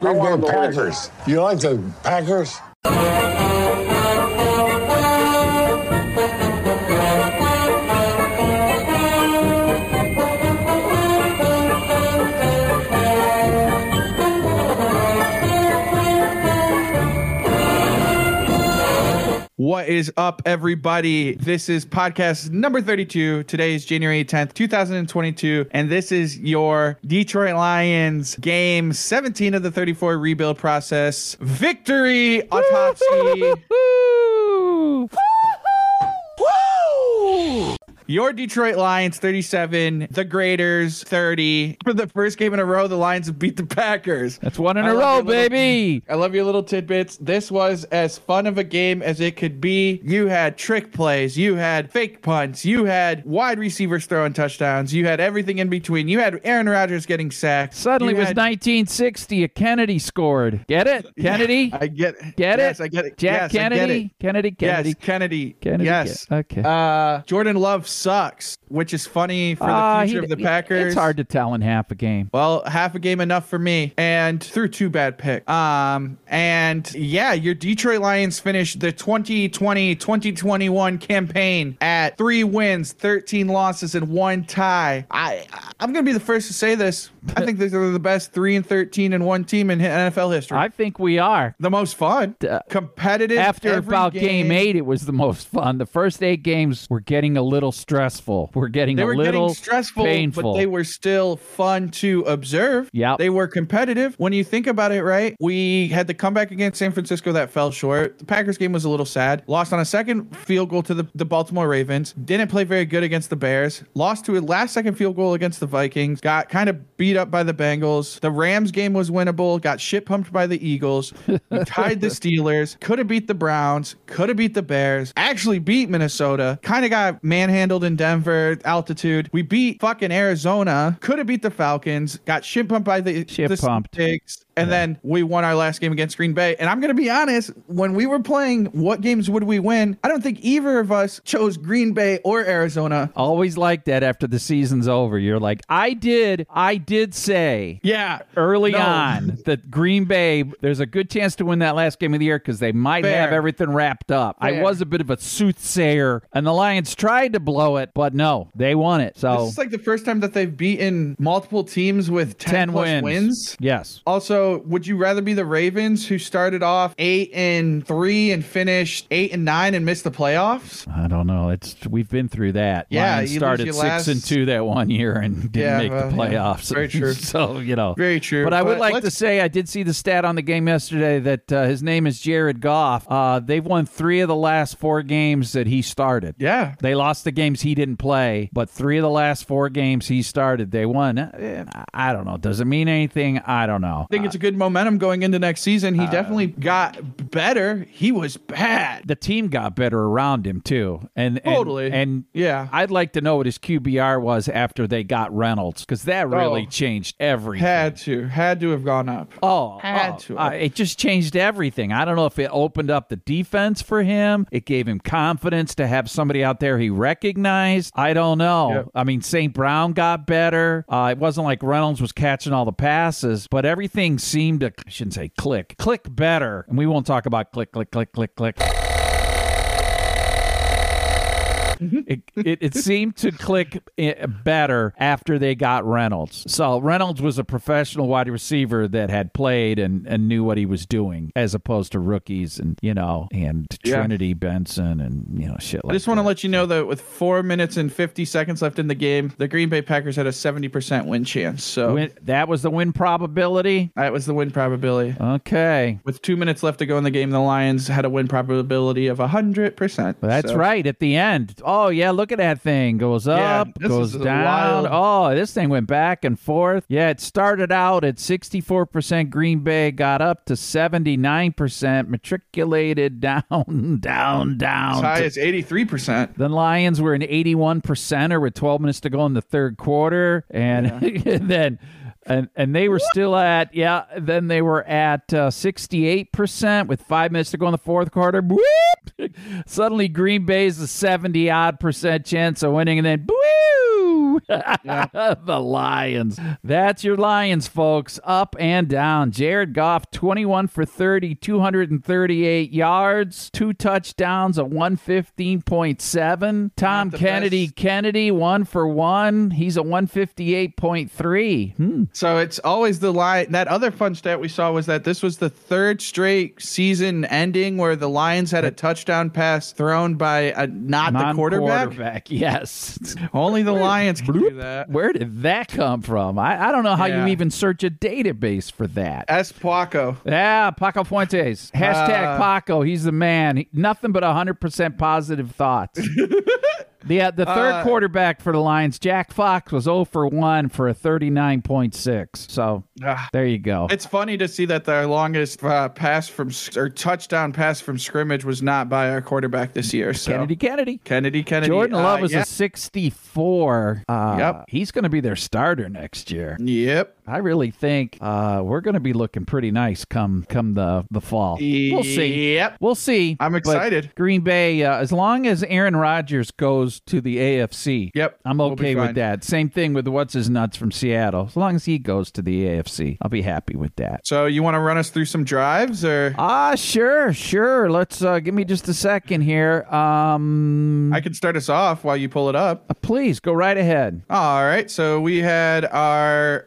Green Bay Packers. You like the Packers? What is up, everybody? This is podcast number 32. Today is January 10th, 2022, and this is your Detroit Lions game 17 of the 34 rebuild process. Victory autopsy. Your Detroit Lions 37, the Graders 30. For the first game in a row, the Lions beat the Packers. That's one in I a row, your little- baby. I love your little tidbits. This was as fun of a game as it could be. You had trick plays, you had fake punts, you had wide receivers throwing touchdowns, you had everything in between. You had Aaron Rodgers getting sacked. Suddenly You it was had- 1960. A Kennedy scored. Get it? Kennedy? I get it. Get yes, it? I get it. Jack yes, I get Kennedy? it. Kennedy? Kennedy? Yes, Kennedy. Kennedy, Yes. yeah, okay. Uh, Jordan Love sucks, which is funny for the Ah, future he- of the Packers. It's hard to tell in half a game. Well, half a game enough for me, and through two bad picks. Um, and yeah, your Detroit Lions finished the 2020-2021 campaign at three wins, 13 losses, and one tie. I I'm gonna be the first to say this. I think these are the best three and 13 and one team in NFL history. I think we are. the most fun, Uh, competitive. After about game. eight, it was the most fun. The first eight games were getting a little stressful. We're getting They a were little getting stressful, painful. but they were still fun to observe. Yeah, They were competitive. When you think about it, right? We had the comeback against San Francisco that fell short. The Packers game was a little sad. Lost on a second field goal to the, the Baltimore Ravens. Didn't play very good against the Bears. Lost to a last second field goal against the Vikings. Got kind of beat up by the Bengals. The Rams game was winnable. Got shit pumped by the Eagles. We tied the Steelers. Could have beat the Browns. Could have beat the Bears. Actually beat Minnesota. Kind of got manhandled in Denver altitude. We beat fucking Arizona. Could have beat the Falcons. Got shit pumped by the Shit the pumped. Pigs. And then we won our last game against Green Bay. And I'm going to be honest, when we were playing, what games would we win? I don't think either of us chose Green Bay or Arizona. Always like that after the season's over. You're like, I did, I did say Yeah. early No. on that Green Bay, there's a good chance to win that last game of the year because they might Fair. have everything wrapped up. I was a bit of a soothsayer, and the Lions tried to blow it, but no, they won it. So it's like the first time that they've beaten multiple teams with 10, 10 plus wins. wins. Yes. Also, would you rather be the Ravens who started off eight and three and finished eight and nine and missed the playoffs? I don't know. It's we've been through that. Yeah, Lions started six last- and two that one year and didn't Yeah, make well, the yeah. Very true. so you know, Very true. But I would But like let's- to say I did see the stat on the game yesterday that uh, his name is Jared Goff. Uh, they've won three of the last four games that he started. Yeah. They lost the games he didn't play, but three of the last four games he started, they won. Eh, I don't know. Does it mean anything? I don't know. I think it's a good momentum going into next season. He definitely got better. He was bad. the team got better around him too, and, and Totally. And Yeah. I'd like to know what his QBR was after they got Reynolds because that really Oh. Changed everything. Had to, had to have gone up. Oh, Had oh, to. uh, it just changed everything. I don't know if it opened up the defense for him. It gave him confidence to have somebody out there he recognized. I don't know. Yep. I mean, St. Brown got better. Uh, it wasn't like Reynolds was catching all the passes, but everything seemed to, I shouldn't say click, click better. And we won't talk about click, click, click, click, click. Mm-hmm. it, it, it seemed to click eh, better after they got Reynolds. So Reynolds was a professional wide receiver that had played and, and knew what he was doing, as opposed to rookies and you know and Yeah. Trinity Benson and you know shit like I just want to let you know that with four minutes and 50 seconds left in the game, the Green Bay Packers had a 70% win chance. So Win, that was the win probability. that was the win probability. Okay. With two minutes left to go in the game, the Lions had a win probability of 100%. That's So- right. At the end. Oh, yeah. Look at that thing. Goes up, this goes down. wild- Oh, this thing went back and forth. Yeah, it started out at 64% Green Bay, got up to 79%, matriculated down, down, down. As high as 83%. the Lions were an 81 percenter with 12 minutes to go in the third quarter, and, then and and they were still at yeah. Then they were at uh, 68 percent with five minutes to go in the fourth quarter. Whoop! Suddenly, Green Bay's a 70 odd percent chance of winning, and then the Lions. That's your Lions, folks. Up and down. Jared Goff, 21 for 30, 238 yards, two touchdowns, a 115.7. Tom Kennedy, best. Kennedy, one for one. He's a 158.3. Hmm. So it's always the line. That other fun stat we saw was that this was the third straight season ending where the Lions had a touchdown pass thrown by a, not the quarterback. Non-quarterback, Yes. Only the Lions can do that. Where did that come from? I, I don't know how Yeah. you even search a database for that. S. Paco. Yeah, Paco Fuentes. Hashtag Uh, Paco. He's the man. He- nothing but 100% positive thoughts. the, uh, the third Uh, quarterback for the Lions, Jack Fox, was 0 for 1 for a 39.6. So Ah. there you go. It's funny to see that their longest uh, pass from or touchdown pass from scrimmage was not by our quarterback this year. So Kennedy Kennedy. Kennedy, Kennedy. Jordan uh, Love was yeah. a 64. Uh, Yep. He's going to be their starter next year. Yep. I really think uh, we're going to be looking pretty nice come come the the fall. We'll see. Yep. We'll see. I'm But excited. Green Bay, uh, as long as Aaron Rodgers goes to the AFC, Yep, I'm we'll okay with that. Same thing with what's his nuts from Seattle. As long as he goes to the AFC, I'll be happy with that. So you want to run us through some drives or Ah, sure, sure. Let's uh, give me just a second here. Um, I can start us off while you pull it up. please go right ahead. All right. So we had our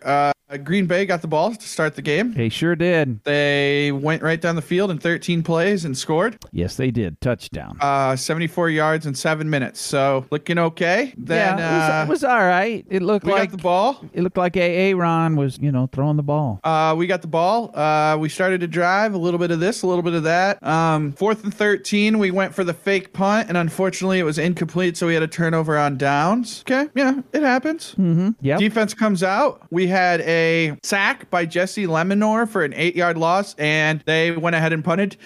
uh, Green Bay got the ball to start the game. They sure did. They went right down the field in 13 plays and scored Yes, they did. Touchdown. uh, 74 yards in seven minutes. So looking okay. Then yeah, it was, uh, it was all right. It looked we like got the ball. it looked like AA Ron was, you know, throwing the ball. Uh, we got the ball. Uh, we started to drive a little bit of this, a little bit of that. Um, fourth and 13, we went for the fake punt, and unfortunately, it was incomplete, so we had a turnover on downs. Okay, yeah, it happens. Yep. Defense comes out. We had a sack by Jessie Lemonier for an eight yard loss, and they went ahead and punted.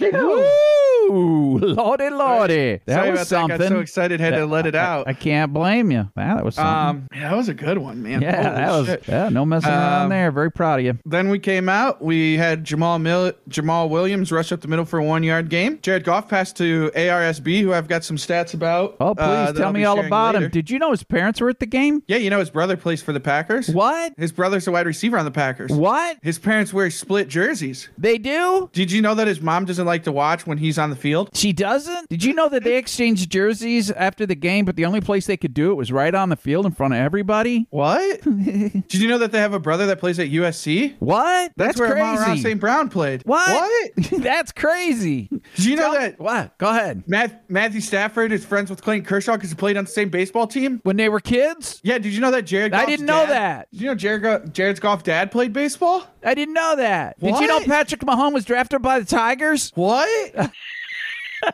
Woo! Lordy, lordy. That Sorry was something. That. Got so excited, had to let it out. I can't blame you. Man, that was something. um, yeah, that was a good one, man. yeah, Holy that was shit. yeah, no messing around Um, there. Very proud of you. Then we came out. We had Jamaal Mill- Jamaal Williams rush up the middle for a one yard game. Jared Goff passed to ARSB, who I've got some stats about. Oh, please uh, tell me all about later. him. Did you know his parents were at the game? Yeah, you know his brother plays for the Packers. What? His brother's a wide receiver on the Packers. What? His parents wear split jerseys. They do? Did you know that his mom doesn't like to watch when he's on the field? She doesn't? Did you know that they exchanged jerseys after the game, but the only place they could do it was right on the field in front of everybody? What? Did you know that they have a brother that plays at USC? What? That's, That's, where crazy. St. Brown played. what? What? That's crazy. Did you know Tell- that What? Go ahead. Matt, Matthew Stafford is friends with Clayton Kershaw because he played on the same baseball team? When they were kids? Yeah, did you know that Jared I didn't know dad- that. Did you know Jared, Go- Jared's Goff dad played baseball? I didn't know that. Did you know Patrick Mahomes was drafted by the Tigers? What?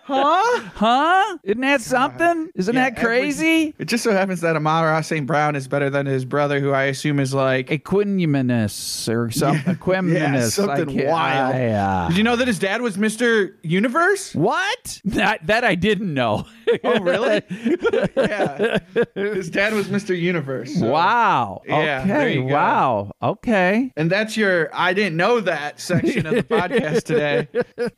huh? Huh? Isn't that something? Isn't Yeah, that crazy? It just so happens that Amon Ra St. Brown is better than his brother, who I assume is like. Equanimeous or something. Yeah, something wild. Yeah. Uh, Did you know that his dad was Mr. Universe? What? That that I didn't know. Oh, really? yeah. His dad was Mr. Universe. so- wow. Yeah, there okay. you go. Wow. Okay. And that's your I didn't know that section of the podcast today.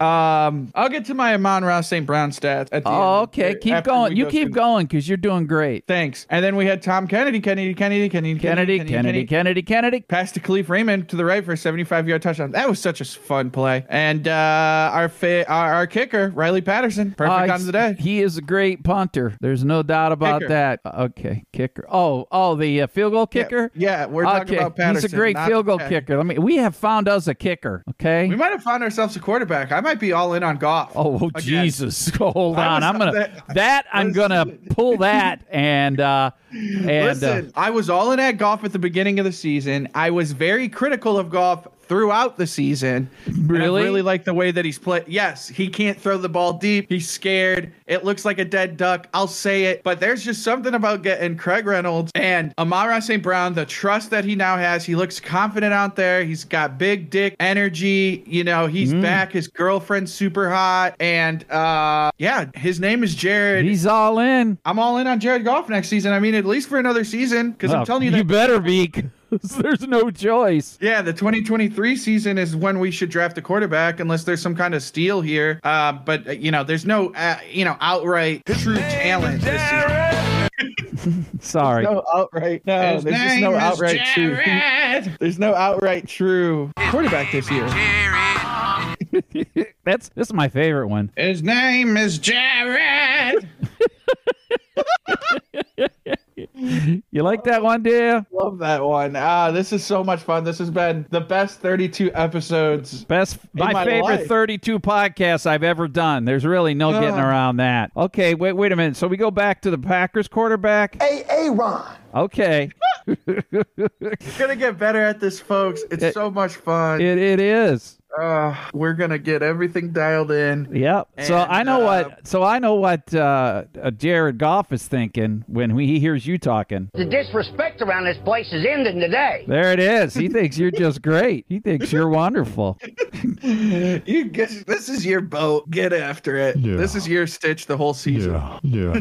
Um, I'll get to my Amon Ra St. Brown stats at the Oh, end. okay. Keep after going. You go keep through- going because you're doing great. Thanks. And then we had Tom Kennedy, Kennedy, Kennedy, Kennedy, Kennedy, Kennedy, Kennedy, Kennedy. Kennedy. Pass to Kalif Raymond to the right for a 75 yard touchdown. That was such a fun play. And uh, our, fa- our our kicker, Riley Patterson, perfect Uh, on the day. He is a great punter. There's no doubt about Kicker. that. Uh, Okay, kicker. Oh, oh, the uh, field goal kicker. Yeah, we're talking okay. about Patterson. He's a great field goal kicker. Let me. We have found us a kicker. Okay. We might have found ourselves a quarterback. I might be all in on Goff. Oh. Jesus! Hold on, I'm gonna that- that I'm gonna pull that and uh and uh, I was all in at Goff at the beginning of the season. I was very critical of Goff throughout the season. Really? I really like the way that he's played. Yes, he can't throw the ball deep. He's scared. It looks like a dead duck. I'll say it. But there's just something about getting Craig Reynolds and Amon Ra St. Brown, the trust that he now has. He looks confident out there. He's got big dick energy. You know, he's Mm. back. His girlfriend's super hot. And uh yeah, his name is Jared. he's all in. I'm all in on Jared Goff next season. I mean, at least for another season, because I'm telling you that- you better be. 'Cause There's no choice. yeah, the 2023 season is when we should draft a quarterback, unless there's some kind of steal here. Uh, but uh, you know, there's no uh, you know outright true talent this season. Sorry. No outright. No, His there's just no is outright true. There's no outright true quarterback this year. That's this is my favorite one. His name is Jared. You like that one, dear? Love that one. Ah, this is so much fun. This has been the best 32 episodes. Best, my, my favorite life. 32 podcasts I've ever done. There's really no getting Ah. around that. Okay, wait, wait a minute. So we go back to the Packers quarterback. Hey, hey, Ron. Okay, We're gonna get better at this, folks. It's It- so much fun. it it is. Uh, we're gonna get everything dialed in. Yep. so I know uh, what. So I know what uh, uh, Jared Goff is thinking when he hears you talking. The disrespect around this place is ending today. There it is. He thinks you're just great. He thinks you're wonderful. You guess this is your boat. Get after it. Yeah. This is your stitch the whole season. Yeah, yeah.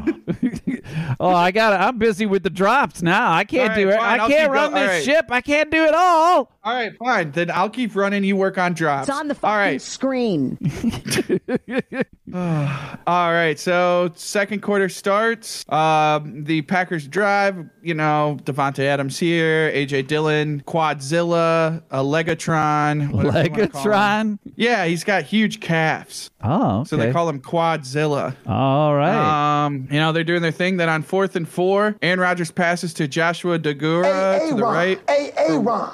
Oh, I got. to I'm busy with the drops now. I can't All do it. fine, I can't run going. this All right. ship. I can't do it all. All right, fine. Then I'll keep running. You work on drops. It's on the fucking right. screen. All right, so second quarter starts. Um, the Packers drive. You know, Davante Adams here, AJ Dillon, Quadzilla, a Legatron, whatever you wanna call him. Legatron. Yeah, he's got huge calves, Oh, okay. so they call him Quadzilla. all right. Um, you know, they're doing their thing. Then on fourth and four, Aaron Rodgers passes to Josiah Deguara hey, to the Ron. right Hey, hey, Ron.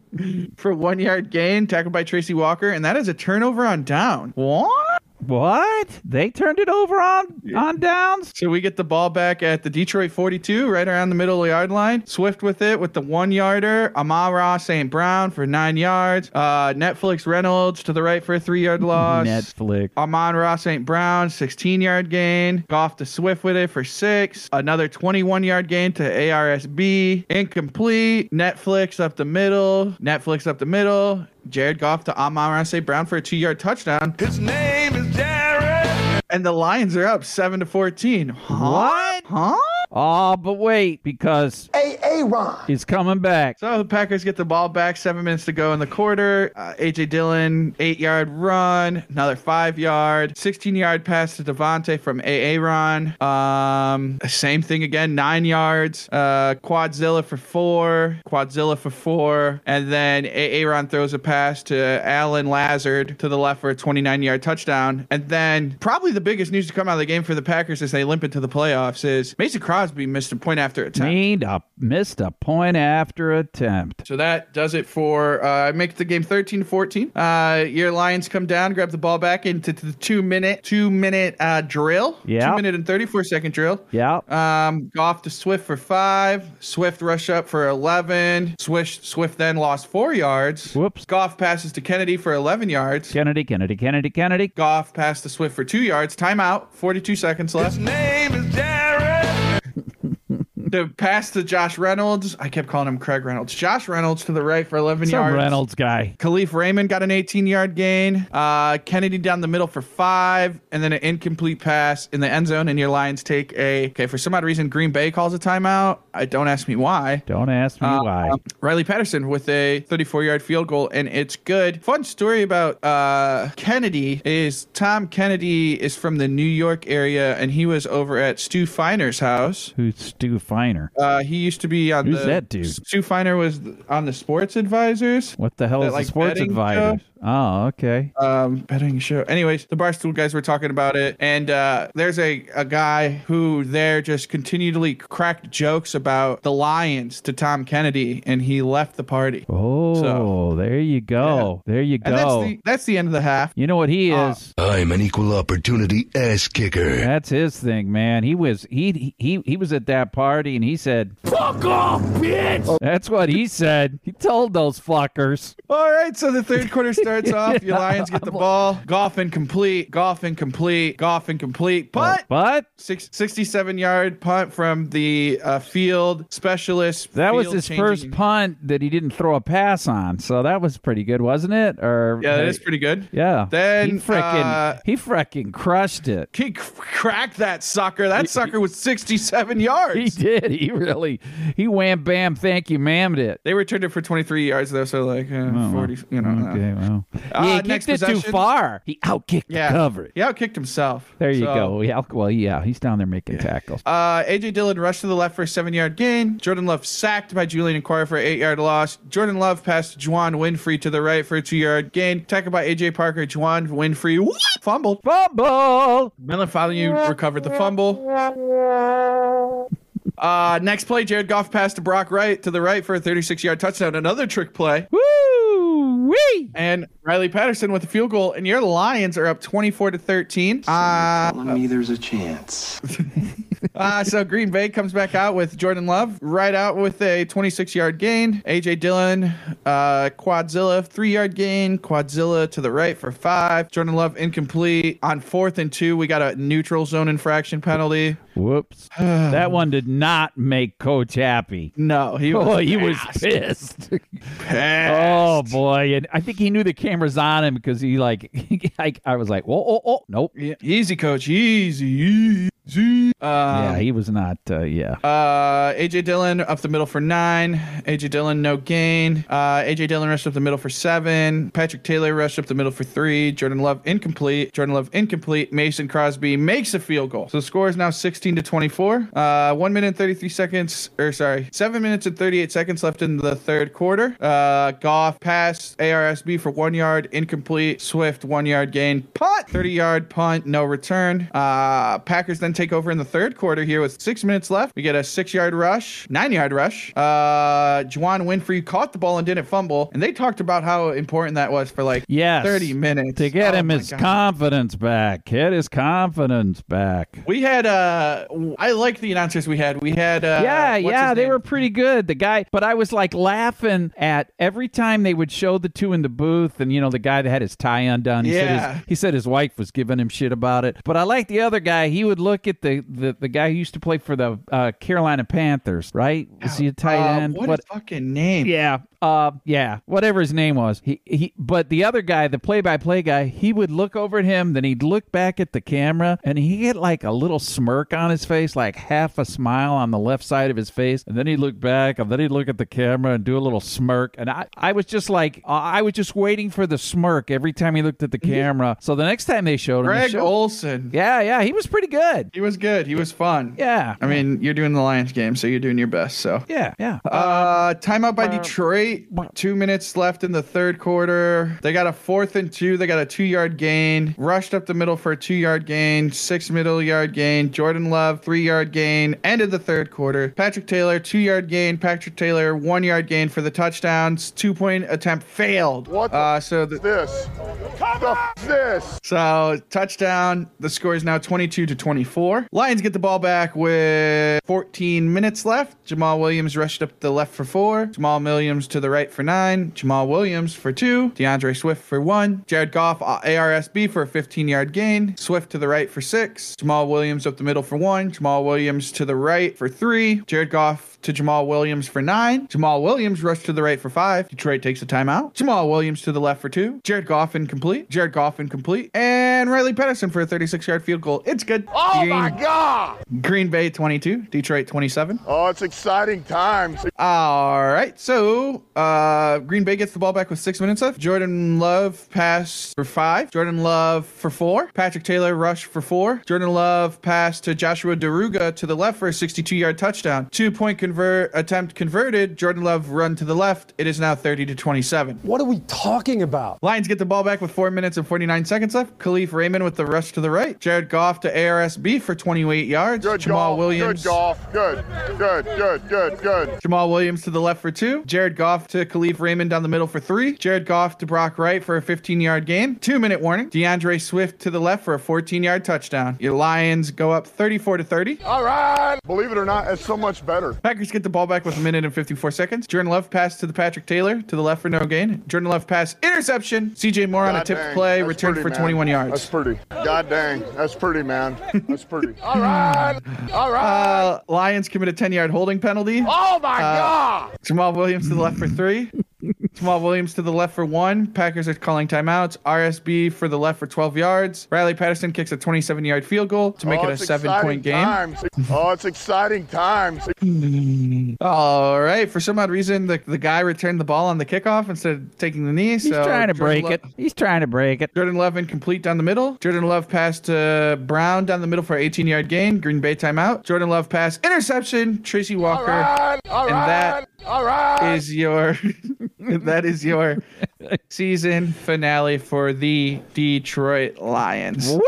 for one yard gain, tackled by Tracy Walker, and that is a turnover on down. What? What? They turned it over on on downs. So we get the ball back at the Detroit 42, right around the middle of the yard line. Swift with it with the one yarder. Amon Ra St. Brown for nine yards. Uh, Netflix Reynolds to the right for a three yard loss. Netflix. Amon Ra St. Brown, 16 yard gain. Goff to Swift with it for six. Another 21 yard gain to ARSB. Incomplete. Netflix up the middle. Netflix up the middle. Jared Goff to Amon Ra St. Brown for a two yard touchdown. His name is Jared. And the Lions are up 7 to 14. Huh? What? Huh? Oh, but wait, because Hey, hey, Ron. he's coming back. So the Packers get the ball back. Seven minutes to go in the quarter. Uh, AJ Dillon, eight yard run, another five yard, 16 yard pass to Davante from AA run. Um, same thing again, nine yards. Uh, Quadzilla for four, Quadzilla for four, and then AA run throws a pass to Allen Lazard to the left for a 29 yard touchdown. And then probably the biggest news to come out of the game for the Packers as they limp into the playoffs is Mason Crosby missed a point after attempt. Made a missed a point after attempt. So that does it for uh make the game 13 14. Uh your Lions come down, grab the ball back into the 2 minute 2 minute uh drill. Yeah. 2 minute and 34 second drill. Yeah. Um Goff to Swift for 5, Swift rush up for 11. Swift Swift then lost 4 yards. Whoops. Goff passes to Kennedy for 11 yards. Kennedy, Kennedy, Kennedy, Kennedy. Goff passed to Swift for 2 yards. Timeout. 42 seconds left. His name is Jared. The pass to Josh Reynolds. I kept calling him Craig Reynolds. Josh Reynolds to the right for 11 Some yards. Reynolds guy. Kalif Raymond got an 18 yard gain. Uh, Kennedy down the middle for five, and then an incomplete pass in the end zone. And your Lions take a okay for some odd reason. Green Bay calls a timeout. I don't ask me why. Don't ask me Uh, why. um, Riley Patterson with a 34 yard field goal, and it's good. Fun story about uh, Kennedy is Tom Kennedy is from the New York area, and he was over at Stu Feiner's house. Who's Stu Feiner? Uh, he used to be on Who's the that dude? Stu Feiner was on the Sports Advisors. What the hell That, is like, the sports advisor? Oh, okay. um betting show anyways the barstool guys were talking about it and uh there's a a guy who there just continually cracked jokes about the lions to tom kennedy and he left the party Oh, So- there you go. There you and that's go. the that's the end of the half You know what he Uh, is? I'm an equal opportunity ass kicker. That's his thing, man. He was he he he was at that party and he said, "Fuck off, bitch." That's what he said. He told those fuckers. all right so the third quarter starts off your lions get the ball Goff incomplete Goff incomplete Goff incomplete but But six, 67 yard punt from the uh, field specialist that was field his changing- first punt that he didn't throw a pass on. So that was pretty good, wasn't it? Or yeah that is pretty good Yeah. Then, he frickin' uh, he frickin' crushed it. He c- cracked that sucker. That sucker was 67 yards. He did. He really he wham bam thank you mammed it. They returned it for 23 yards though, so like uh, Oh, 40, you know. uh, Okay, well. Know. Uh, yeah, he kicked it too far. He outkicked Yeah. the coverage. He outkicked himself. There you So, go. Yeah, well, yeah, he's down there making tackles. Uh, AJ Dillon rushed to the left for a seven yard gain. Jordan Love sacked by Julian Okwara for an eight yard loss. Jordan Love passed Juwann Winfree to the right for a two yard gain. Tackled by AJ Parker. Juwann Winfree whoop, fumbled. Fumble. Melon Follow recovered the fumble. Uh, next play, Jared Goff passed to Brock Wright to the right for a 36 yard touchdown. Another trick play. Woo wee. And Riley Patterson with a field goal. And your Lions are up 24 to 13. Uh, telling me there's a chance. Uh, so Green Bay comes back out with Jordan Love, right out with a 26 yard gain. AJ Dillon, uh, Quadzilla, three yard gain. Quadzilla to the right for five. Jordan Love incomplete. On fourth and two, we got a neutral zone infraction penalty. Whoops. that one did not make Coach happy. No, he was. Oh, he was pissed. pissed. Oh boy, and I think he knew the cameras on him because he like, I, I was like, oh, oh, oh, nope. Yeah, easy, coach. Easy, easy. Um, yeah, he was not. Uh, yeah. Uh, AJ Dillon up the middle for nine. AJ Dillon no gain. Uh, AJ Dillon rushed up the middle for seven. Patrick Taylor rushed up the middle for three. Jordan Love incomplete. Jordan Love incomplete. Mason Crosby makes a field goal. So the score is now 16 to 24. Uh, one minute and 33 seconds, or sorry, seven minutes and 38 seconds left in the third quarter. Uh, Goff pass ARSB for one yard, incomplete. Swift one yard gain. Punt, 30 yard punt, no return. Uh, Packers then take over in the third quarter here with six minutes left. We get a six yard rush, nine yard rush. Uh, Juwann Winfree caught the ball and didn't fumble, and they talked about how important that was for like Yes. 30 minutes To get Oh him his God. confidence back. Get his confidence back. We had uh, I like the announcers we had. We had uh, yeah, yeah, they name? were pretty good. The guy, but I was like laughing at every time they would show the two in the booth, and you know the guy that had his tie undone. He said Yeah. his, he said his wife was giving him shit about it. But I like the other guy. He would look at the the, the guy who used to play for the uh, Carolina Panthers, right? Is he a tight Uh, end? what his fucking name? Yeah. Uh yeah, whatever his name was. He he but the other guy, the play-by-play guy, he would look over at him, then he'd look back at the camera and he had like a little smirk on his face, like half a smile on the left side of his face, and then he'd look back and then he'd look at the camera and do a little smirk. And I I was just like uh, I was just waiting for the smirk every time he looked at the camera. So the next time they showed him, they Greg showed- Olsen. Yeah, yeah, he was pretty good. He was good. He was fun. Yeah. I mean, you're doing the Lions game, so you're doing your best. So Yeah, yeah. Uh, timeout by Detroit. Two minutes left in the third quarter. They got a fourth and two. They got a two yard gain. Rushed up the middle for a two yard gain. Six middle yard gain. Jordan Love, three yard gain. Ended the third quarter. Patrick Taylor, two yard gain. Patrick Taylor, one yard gain for the touchdowns. Two point attempt failed. What the Uh, so the, This. The f- this. so touchdown. The score is now 22 to 24. Lions get the ball back with 14 minutes left. Jamaal Williams rushed up the left for four. Jamaal Williams to the right for nine. Jamaal Williams for two. DeAndre Swift for one. Jared Goff uh, ARSB for a 15 yard gain. Swift to the right for six. Jamaal Williams up the middle for one. Jamaal Williams to the right for three. Jared Goff to Jamaal Williams for nine. Jamaal Williams rushed to the right for five. Detroit takes a timeout. Jamaal Williams to the left for two. Jared Goff incomplete. Jared Goff incomplete. And Riley Patterson for a 36 yard field goal. It's good. Oh Green, my God. Green Bay 22, Detroit 27. Oh, it's exciting times. All right. So uh, Green Bay gets the ball back with six minutes left. Jordan Love pass for five. Jordan Love for four. Patrick Taylor rush for four. Jordan Love pass to Josiah Deguara to the left for a 62 yard touchdown. Two point convert attempt converted. Jordan Love run to the left. It is now 30 to 27. What are we talking about? Lions get the ball back with four minutes and 49 seconds left. Kalif Raymond with the rush to the right. Jared Goff to ARSB for 28 yards. Good Jamaal Goff. Williams. Good Goff. Good. Good. Good. Good. Good. Jamaal Williams to the left for two. Jared Goff to Kalif Raymond down the middle for three. Jared Goff to Brock Wright for a 15 yard game. Two minute warning. DeAndre Swift to the left for a 14 yard touchdown. Your Lions go up 34 to 30. All right. Believe it or not, it's so much better. Packers get the ball back with a minute and 54 seconds. Jordan Love pass to the Patrick Taylor to the left for no gain. Jordan Love pass interception. CJ Moore on a tipped dang, play, that's returned pretty, for man. 21 That's pretty. God dang. That's pretty, man. That's pretty. All right. All right. Uh, Lions commit a 10 yard holding penalty. oh my God. Jamaal Williams to the left for three. Jamaal Williams to the left for one. Packers are calling timeouts. RSB for the left for 12 yards. Riley Patterson kicks a 27 yard field goal to make oh, it a seven point game. Times. Oh, it's exciting times. All right. For some odd reason, the, the guy returned the ball on the kickoff instead of taking the knee. He's so trying to Jordan break Lo- it. He's trying to break it. Jordan Love incomplete down the middle. Jordan Love pass to Brown down the middle for 18 yard gain. Green Bay timeout. Jordan Love pass interception. Tracy Walker right, all And right, that all right. is your that is your season finale for the Detroit Lions. Woo!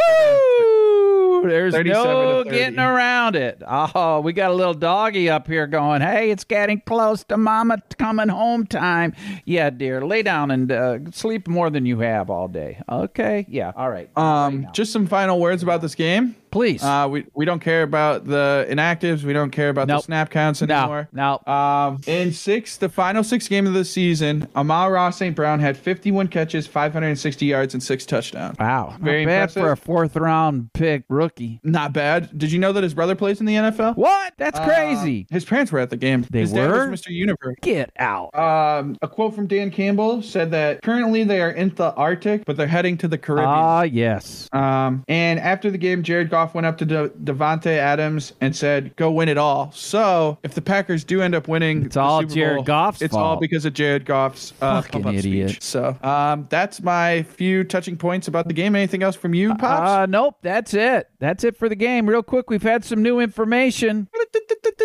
There's 37 no to 30. getting around it. Oh, we got a little doggy up here going, hey, it's getting close to mama coming home time. Yeah, dear, lay down and uh, sleep more than you have all day. Okay, yeah, all right. Um, just some final words about this game. Please. Uh, we we don't care about the inactives. We don't care about Nope. the snap counts anymore. no. Um, in six, the final six game of the season, Amon Ra St. Brown had 51 catches, 560 yards, and six touchdowns. wow. very Not bad for a fourth round pick rookie. Not bad. Did you know that his brother plays in the NFL? What? That's crazy. His parents were at the game. They his were? Mr. Universe. Get out. Um, a quote from Dan Campbell said that currently they are in the Arctic, but they're heading to the Caribbean. Ah, yes. Um, and after the game, Jared Goff went up to De- Davante Adams and said, "Go win it all." So if the Packers do end up winning, It's all Super Jared Bowl, Goff's It's all because of Jared Goff's uh, Fucking idiot. speech. So um, that's my few touching points about the game. Anything else from you, pops? Uh, nope, that's it. That's it for the game. Real quick, we've had some new information.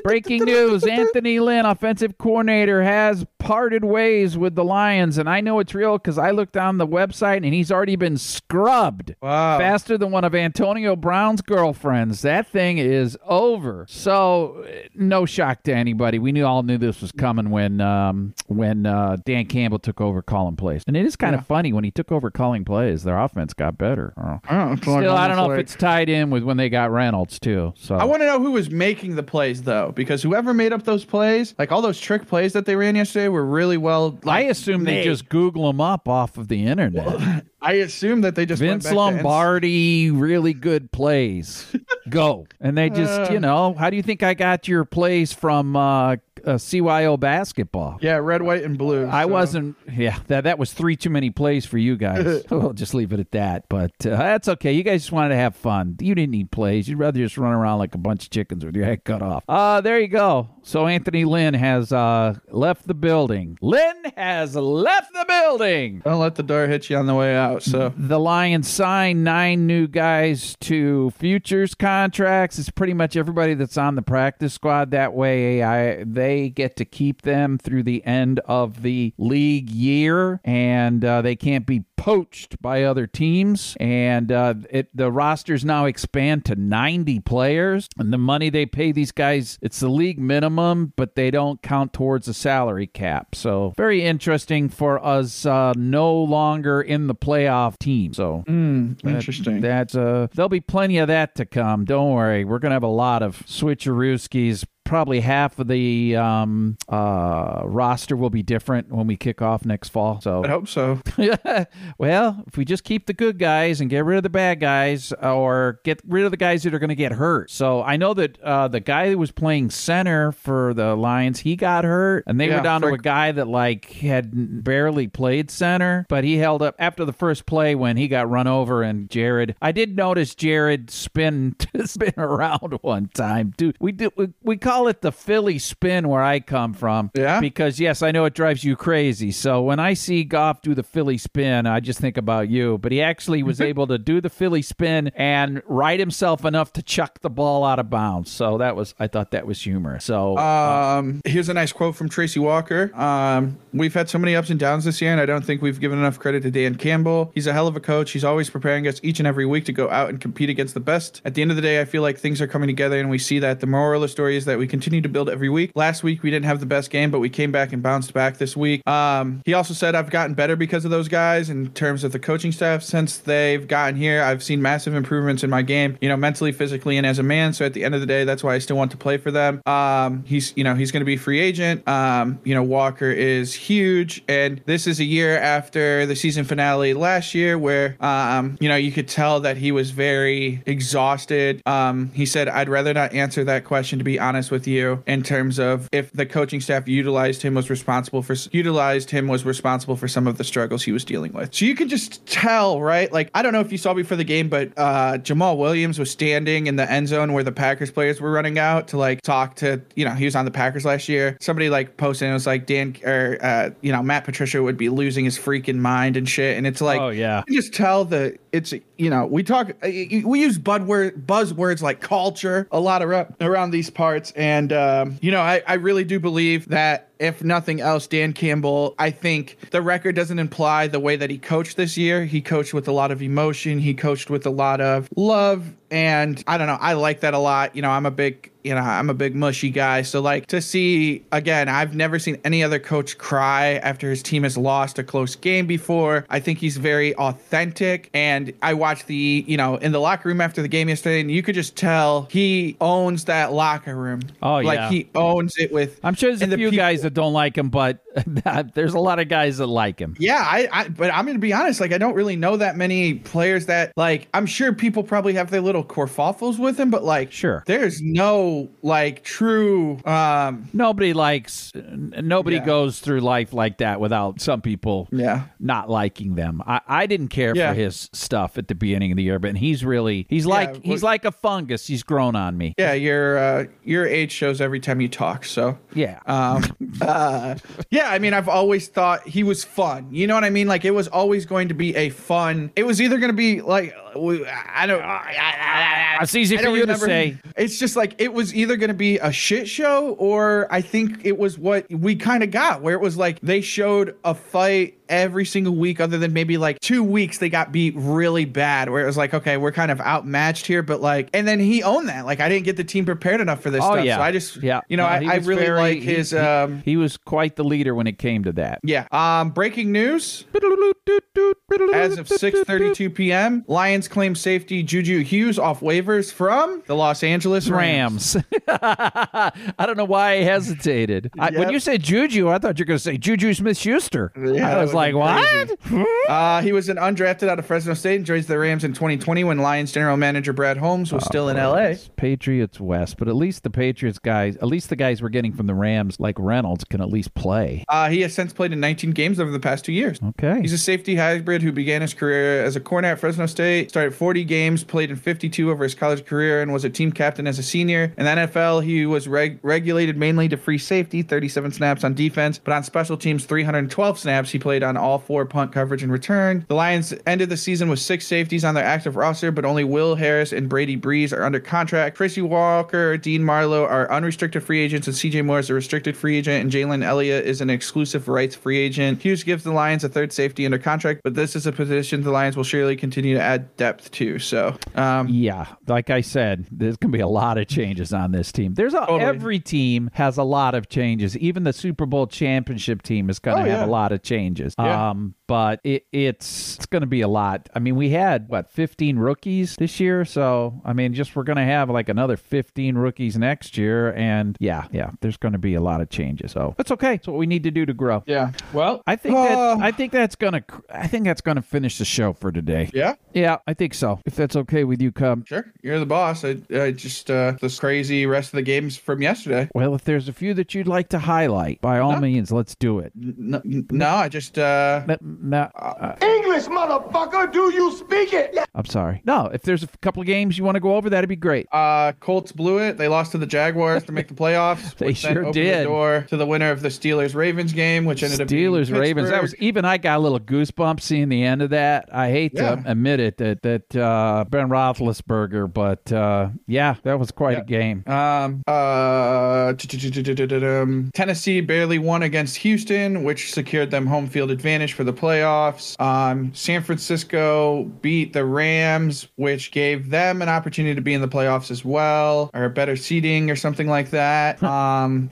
Breaking news Anthony Lynn, offensive coordinator, has parted ways with the Lions. And I know it's real because I looked on the website and he's already been scrubbed Wow. faster than one of Antonio Brown's girlfriends. That thing is over. So, no shock to anybody. We knew all knew this was coming when um, when uh, Dan Campbell took over calling plays. And it is kind of funny when he took over calling plays, their offense got better. Oh. Oh, like Still, I don't know if it's tied in with when they got Reynolds too. So I want to know who was making the plays though, because whoever made up those plays, like all those trick plays that they ran yesterday, were really well. I Like, assume they just Google them up off of the internet. I assume that they just went Vince Lombardi, really good plays. Go. And they just, you know, how do you think I got your plays from uh, uh, CYO basketball? Yeah, red, white, and blue. I so- wasn't. Yeah, that that was three too many plays for you guys. we'll just leave it at that. But uh, that's okay. You guys just wanted to have fun. You didn't need plays. You'd rather just run around like a bunch of chickens with your head cut off. Uh there you go. So Anthony Lynn has uh, left the building. Lynn has left the building. Don't let the door hit you on the way out. So The Lions signed nine new guys to futures contracts. It's pretty much everybody that's on the practice squad. That way, I they get to keep them through the end of the league year, and uh, they can't be poached by other teams. And uh, it the rosters now expand to 90 players, and the money they pay these guys it's the league minimum, but they don't count towards the salary cap. So very interesting for us. Uh, no longer in the playoff team. So that- interesting. that's uh, there'll be plenty of that to come. Don't worry, we're gonna have a lot of switcherooskies. Probably half of the um, uh, roster will be different when we kick off next fall. So I hope so. well, if we just keep the good guys and get rid of the bad guys, or get rid of the guys that are going to get hurt. So I know that uh, the guy who was playing center for the Lions, he got hurt, and they Yeah, were down to a guy that like had barely played center, but he held up after the first play when he got run over. And Jared, I did notice Jared spin spin around one time. Dude, we do we, we call it the Philly spin where I come from. Yeah? Because yes, I know it drives you crazy. So when I see Goff do the Philly spin, I just think about you. But he actually was able to do the Philly spin and right himself enough to chuck the ball out of bounds. So that was I thought that was humorous. So Um, here's a nice quote from Tracy Walker. Um, we've had so many ups and downs this year, and I don't think we've given enough credit to Dan Campbell. He's a hell of a coach. He's always preparing us each and every week to go out and compete against the best. At the end of the day, I feel like things are coming together, and we see that. The moral of the story is that we continue to build every week. Last week, we didn't have the best game, but we came back and bounced back this week. Um, he also said, I've gotten better because of those guys in terms of the coaching staff. Since they've gotten here, I've seen massive improvements in my game, you know, mentally, physically, and as a man. So at the end of the day, that's why I still want to play for them. Um, he's, you know, he's going to be free agent. Um, you know, Walker is huge, and this is a year after the season finale last year, where, um, you know, you could tell that he was very exhausted. Um, he said, "I'd rather not answer that question, to be honest with." With you in terms of if the coaching staff utilized him was responsible for utilized him was responsible for some of the struggles he was dealing with. So you could just tell, right? Like I don't know if you saw before the game, but uh, Jamaal Williams was standing in the end zone where the Packers players were running out to like talk to you know he was on the Packers last year. Somebody like posted and it was like Dan or uh, you know Matt Patricia would be losing his freaking mind and shit, and it's like Oh, yeah. you just tell the it's you know we talk uh, we use buzzword buzzwords like culture a lot ar- around these parts and um, you know I, I really do believe that if nothing else dan campbell i think the record doesn't imply the way that he coached this year. He coached with a lot of emotion. He coached with a lot of love. And i don't know i like that a lot. You know i'm a big you know i'm a big mushy guy so like to see again i've never seen any other coach cry after his team has lost a close game before i think he's very authentic and i watched the you know in the locker room after the game yesterday and you could just tell he owns that locker room Oh, like yeah. he owns it with I'm sure there's a the few people- guys that don't like him, but there's a lot of guys that like him. Yeah, I, I but I'm gonna be honest, like I don't really know that many players that like I'm sure people probably have their little kerfuffles with him, but like Sure. there's no like true um Nobody likes, nobody Yeah. goes through life like that without some people Yeah. not liking them. I, I didn't care Yeah. for his stuff at the beginning of the year, but he's really, he's like, well- he's like a fungus. He's grown on me. yeah, your uh your age shows every time you talk, so Yeah. um uh yeah i mean i've always thought he was fun you know what i mean like it was always going to be a fun it was either going to be like i don't It's easy I for don't you to remember- say. It's just like it was either going to be a shit show or I think it was what we kind of got, where it was like they showed a fight every single week, other than maybe like two weeks they got beat really bad, where it was like, okay, we're kind of outmatched here, but like, and then he owned that. Like, I didn't get the team prepared enough for this Oh stuff. yeah. So I just, yeah. you know, No, I, I really very- like his, he- um, he was quite the leader when it came to that. yeah. Um, breaking news. As of 6:32 p.m., Lions claim safety Juju Hughes off waivers from the Los Angeles Rams. Rams. I don't know why I hesitated. I, when you said Juju, I thought you were going to say Juju Smith Schuster. Yeah, I was like, what? Uh, he was an undrafted out of Fresno State and joins the Rams in 2020 when Lions general manager Brad Holmes was still in LA. Patriots West, but at least the Patriots guys, at least the guys we're getting from the Rams, like Reynolds, can at least play. Uh, he has since played in 19 games over the past two years. Okay. He's a safety hybrid who began his career as a corner at Fresno State, started 40 games, played in 52 over his college career, and was a team captain as a senior. In the NFL, he was reg- regulated mainly to free safety, 37 snaps on defense, but on special teams, 312 snaps. He played on all four punt coverage and return. The Lions ended the season with six safeties on their active roster, but only Will Harris and Brady Breeze are under contract. Chrissy Walker, Dean Marlowe are unrestricted free agents, and CJ Moore is a restricted free agent, and Jalen Elliott is an exclusive rights free agent. Hughes gives the Lions a third safety under contract, but this is a position the Lions will surely continue to add depth to. So, um, Yeah, like I said, there's going to be a lot of changes on this team. There's a, Totally. every team has a lot of changes. Even the Super Bowl championship team is going to Oh, have yeah. a lot of changes. Yeah. Um, but it, it's it's going to be a lot. I mean, we had what 15 rookies this year, so I mean, just we're going to have like another 15 rookies next year, and yeah, yeah, there's going to be a lot of changes. So that's okay. It's what we need to do to grow. yeah. Well, I think uh, that I think that's gonna I think that's gonna finish the show for today. yeah. Yeah, I think so. If that's okay with you, Cub. Sure, you're the boss. I, I just uh, this crazy rest of the games from yesterday. Well, if there's a few that you'd like to highlight, by all means, let's do it. No, no I just uh, No, no, uh, English, motherfucker, do you speak it? I'm sorry. No, if there's a couple of games you want to go over, that'd be great. Uh, Colts blew it. They lost to the Jaguars to make the playoffs. They which then sure opened did. The door to the winner of the Steelers Ravens game, which ended up being Steelers, Ravens. That was even I got a little goosebumps seeing the end of that. I hate Yeah. to admit it that that uh, Ben Roethlisberger, but uh, yeah, that was quite Yeah. a game. Um, uh, um, Tennessee barely won against Houston, which secured them home field advantage for the playoffs. Um, San Francisco beat the Rams, which gave them an opportunity to be in the playoffs as well, or a better seating or something like that. Um,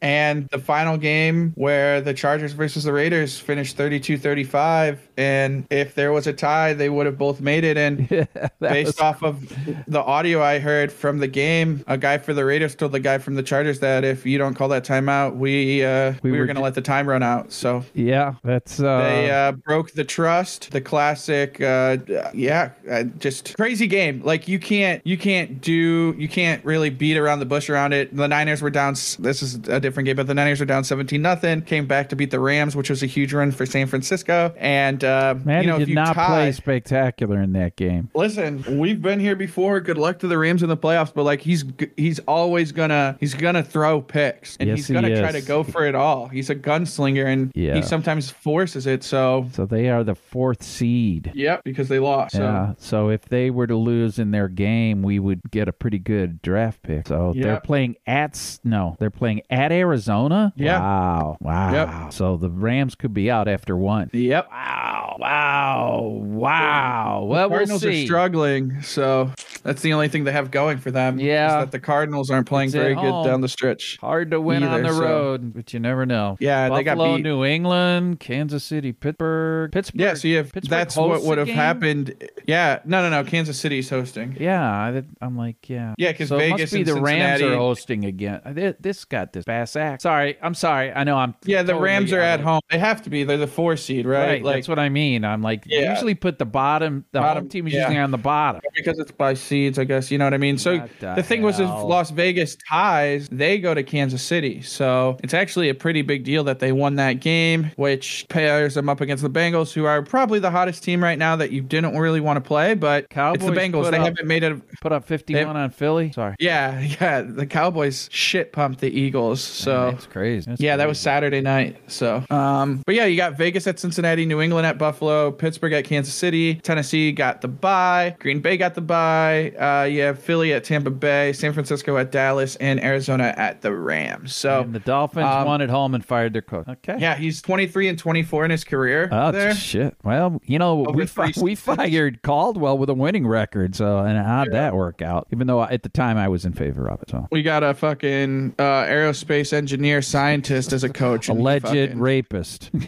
and the final game where the Chargers versus the Raiders finished 32 35 and if there was a tie, they would have both made it. And based off of the audio I heard from the game, a guy for the Raiders told the guy from the Chargers that if you don't call that timeout, we uh, we, We were were going to let the time run out. So Yeah, that's uh, they uh, broke the trust. The classic, uh, yeah, uh, just crazy game. Like you can't, you can't do, you can't really beat around the bush around it. The Niners were down. This is a different game, but the Niners were down seventeen nothing. Came back to beat the Rams, which was a huge run for San Francisco. And uh, you know, he did not tie, play spectacular in that game. Listen, we've been here before. Good luck to the Rams in the playoffs, but like he's he's always gonna he's gonna throw picks and Yes, he's gonna try to go for it all. He's a gunslinger and Yeah. he sometimes forces it. So So they are the fourth seed. Yep, because they lost. So Yeah. So if they were to lose in their game, we would get a pretty good draft pick. So they're playing at no, they're playing at Arizona. Yeah. Wow. Wow. Yep. So the Rams could be out after one. Yep. Wow. Wow. Wow. Well, we'll Cardinals see. are struggling, so that's the only thing they have going for them. is Yeah. that the Cardinals aren't playing It's very good down the stretch. Hard to win on either, the so- road, but you never know. Yeah, they got beat. New England, Kansas City, Pittsburgh, Pittsburgh. Yeah, so you have, Pittsburgh that's what would have happened. Yeah, no, no, no. Kansas City's hosting. Yeah, I, I'm like, yeah. Yeah, 'cause so it Vegas must be and the Rams are hosting again. Uh, This got this bass act. Sorry, I'm sorry. I know I'm. Yeah, the totally Rams are at home. They have to be. They're the four seed, right? Right, like that's what I mean. I'm like, Yeah. usually put the bottom. The Bottom, home team is yeah. usually on the bottom. because it's by seeds, I guess. You know what I mean? So What the the, thing was, if? Las Vegas ties, they go to Kansas City. So it's actually a pretty big deal that they won that game, which pairs them up against the Bengals, who are probably the hottest team right now that you didn't really want to play. But it's the Cowboys Bengals. They up- haven't made it. Put up 51 on Philly. Sorry. Yeah, yeah. The Cowboys shit pumped the Eagles. So. that's crazy. That's yeah, that was Saturday night. So, um, but yeah, you got Vegas at Cincinnati, New England at Buffalo, Pittsburgh at Kansas City, Tennessee got the bye, Green Bay got the bye. Uh, you have Philly at Tampa Bay, San Francisco at Dallas, and Arizona at the Rams. So, And the Dolphins um, won at home and fired their coach. Okay. yeah, he's 23 and 24 in his career Oh there. shit! Well, you know, Over we fi- we fired Caldwell with a winning record. So, and how'd that work out? Even though at the time I was in favor of it. So, We got a fucking uh, aerospace engineer scientist as a coach. alleged fucking- rapist.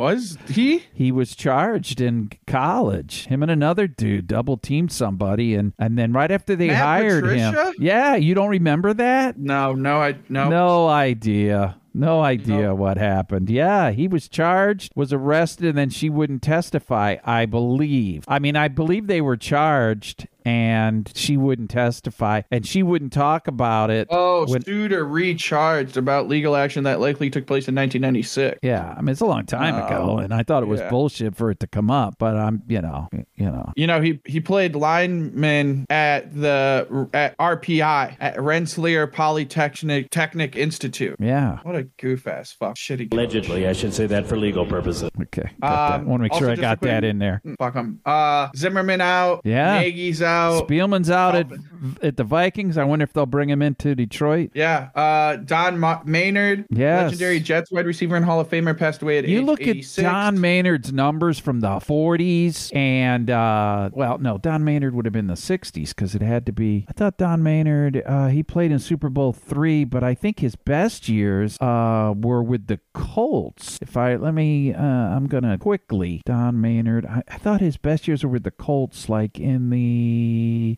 was he? he was charged in college. Him and another dude double teamed somebody, and and then right after they Matt hired him, yeah, you don't remember that? No, no, I no. No idea. No idea what happened. Yeah, he was charged, was arrested, and then she wouldn't testify, I believe. I mean, I believe they were charged and she wouldn't testify and she wouldn't talk about it. Oh, when- sued or recharged about legal action that likely took place in 1996. yeah, I mean, it's a long time ago, and I thought it was yeah. bullshit for it to come up, but I'm, you know, you know. You know, he he played lineman at the at RPI at Rensselaer Polytechnic Technic Institute. Yeah. What a goof ass fuck shitty. Allegedly, I should say that for legal purposes. Okay. Got that. Um, Want to make sure I got quick- that in there. Fuck him. Uh, Zimmerman out. Yeah. Nagy's out. Spielman's out at, at the Vikings. I wonder if they'll bring him into Detroit. Yeah. Uh, Don Ma- Maynard, Yes. legendary Jets wide receiver and Hall of Famer, passed away at You age look 86. at Don Maynard's numbers from the 40s, and uh, well, no, Don Maynard would have been the 60s because it had to be. I thought Don Maynard uh, he played in Super Bowl three, but I think his best years uh, were with the Colts. If I let me, uh, I'm gonna quickly Don Maynard. I, I thought his best years were with the Colts, like in the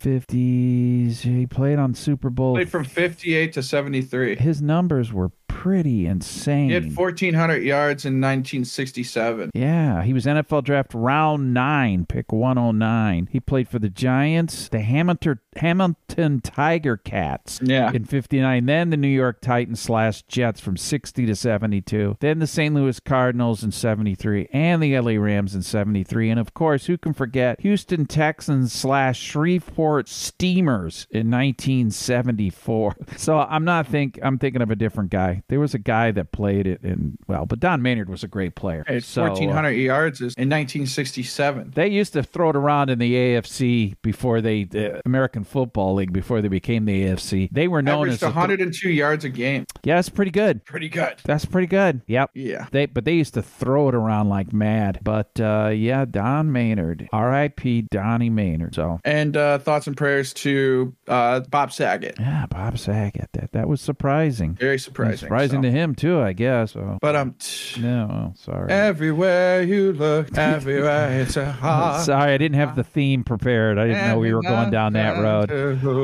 50s. He played on Super Bowl. Played from 58 to 73. his numbers were pretty insane. He had 1,400 yards in 1967. Yeah, he was NFL draft round nine, pick 109. He played for the Giants, the Hamilton, Hamilton Tiger Cats Yeah. in 59, then the New York Titans slash Jets from 60 to 72, then the St. Louis Cardinals in 73, and the LA Rams in 73. And of course, who can forget Houston Texans slash Shreveport Steamers in 1974. So I'm not think I'm thinking of a different guy. There was a guy that played it in well, but Don Maynard was a great player. It's So, uh, 1,400 yards is in 1967. they used to throw it around in the AFC before they, the American Football League, before they became the AFC. They were known Averaged as. a th- 102 yards a game. yeah, that's pretty good. Pretty good. That's pretty good. Yep. Yeah. They, but they used to throw it around like mad. But uh, yeah, Don Maynard, R.I.P. Donnie Maynard. So And uh, thoughts and prayers to uh, Bob Saget. yeah, Bob Saget. That that was surprising. Very surprising. Surprising so. to him too, I guess. Oh, But um, no, oh, sorry. everywhere you look, everywhere it's a heart. Sorry, I didn't have the theme prepared. I didn't know we were going down that road.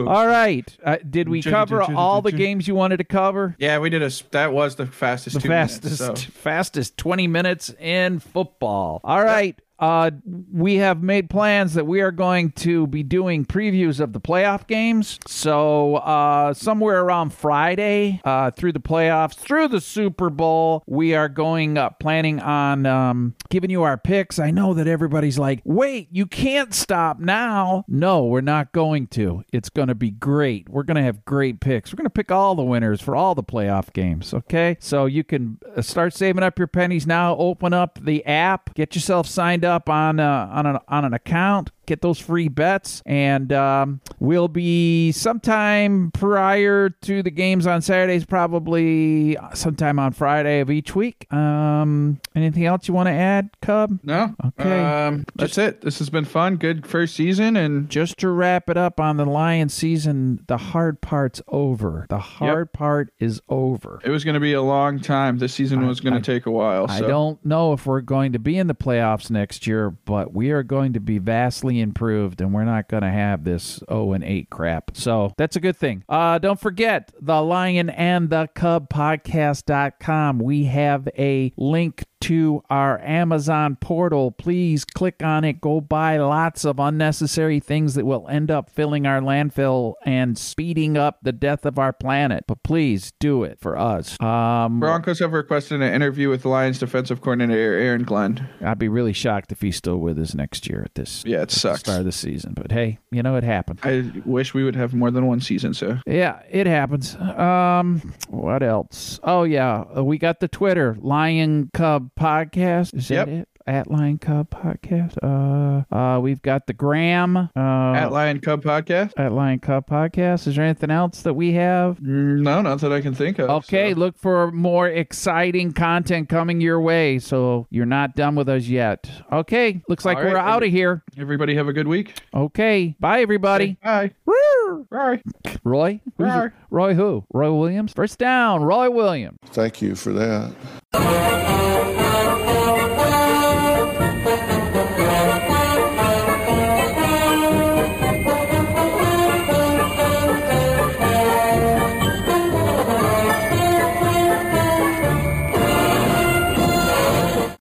All right. Uh, did we cover all the games you wanted to cover? Yeah, we did a. That was the fastest. The two fastest, Minutes, so. fastest 20 minutes in football. All right. Uh, we have made plans that we are going to be doing previews of the playoff games. So, uh, somewhere around Friday, uh, through the playoffs, through the Super Bowl, we are going, uh, planning on, um, giving you our picks. I know that everybody's like, wait, you can't stop now. No, we're not going to. It's going to be great. We're going to have great picks. We're going to pick all the winners for all the playoff games. Okay. So you can uh, start saving up your pennies now. Open up the app, get yourself signed up on, uh, on, an, on an account. Get those free bets, and um, we'll be sometime prior to the games on Saturdays, probably sometime on Friday of each week. Um, anything else you want to add, Cub? No. Okay. Um, that's it. This has been fun. Good first season, and just to wrap it up on the Lion season, the hard part's over. The hard part is over. it was going to be a long time. This season was going to take a while. I don't know if we're going to be in the playoffs next year, but we are going to be vastly improved, and we're not going to have this 0 and 8 crap. So that's a good thing. Uh, don't forget the Lion and the Cub podcast.com. We have a link to our Amazon portal. Please click on it. Go buy lots of unnecessary things that will end up filling our landfill and speeding up the death of our planet. But please do it for us. Um, Broncos have requested an interview with the Lions defensive coordinator Aaron Glenn. I'd be really shocked if he's still with us next year at this Yeah, it sucks. start of the season. But hey, you know it happened. I wish we would have more than one season. So Yeah, it happens. Um, what else? Oh yeah, uh, we got the Twitter Lion Cub podcast. Is Yep. that it? At Lion Cub podcast. Uh, uh, we've got the Gram. Uh, at Lion Cub podcast. at Lion Cub podcast. Is there anything else that we have? Mm, No, not that I can think of. Okay, so. look for more exciting content coming your way. So you're not done with us yet. Okay, looks like All right, we're out of here. Everybody have a good week. Okay, bye everybody. Bye. Bye. Roy? Who's Roy. Roy who? Roy Williams? First down, Roy Williams. Thank you for that.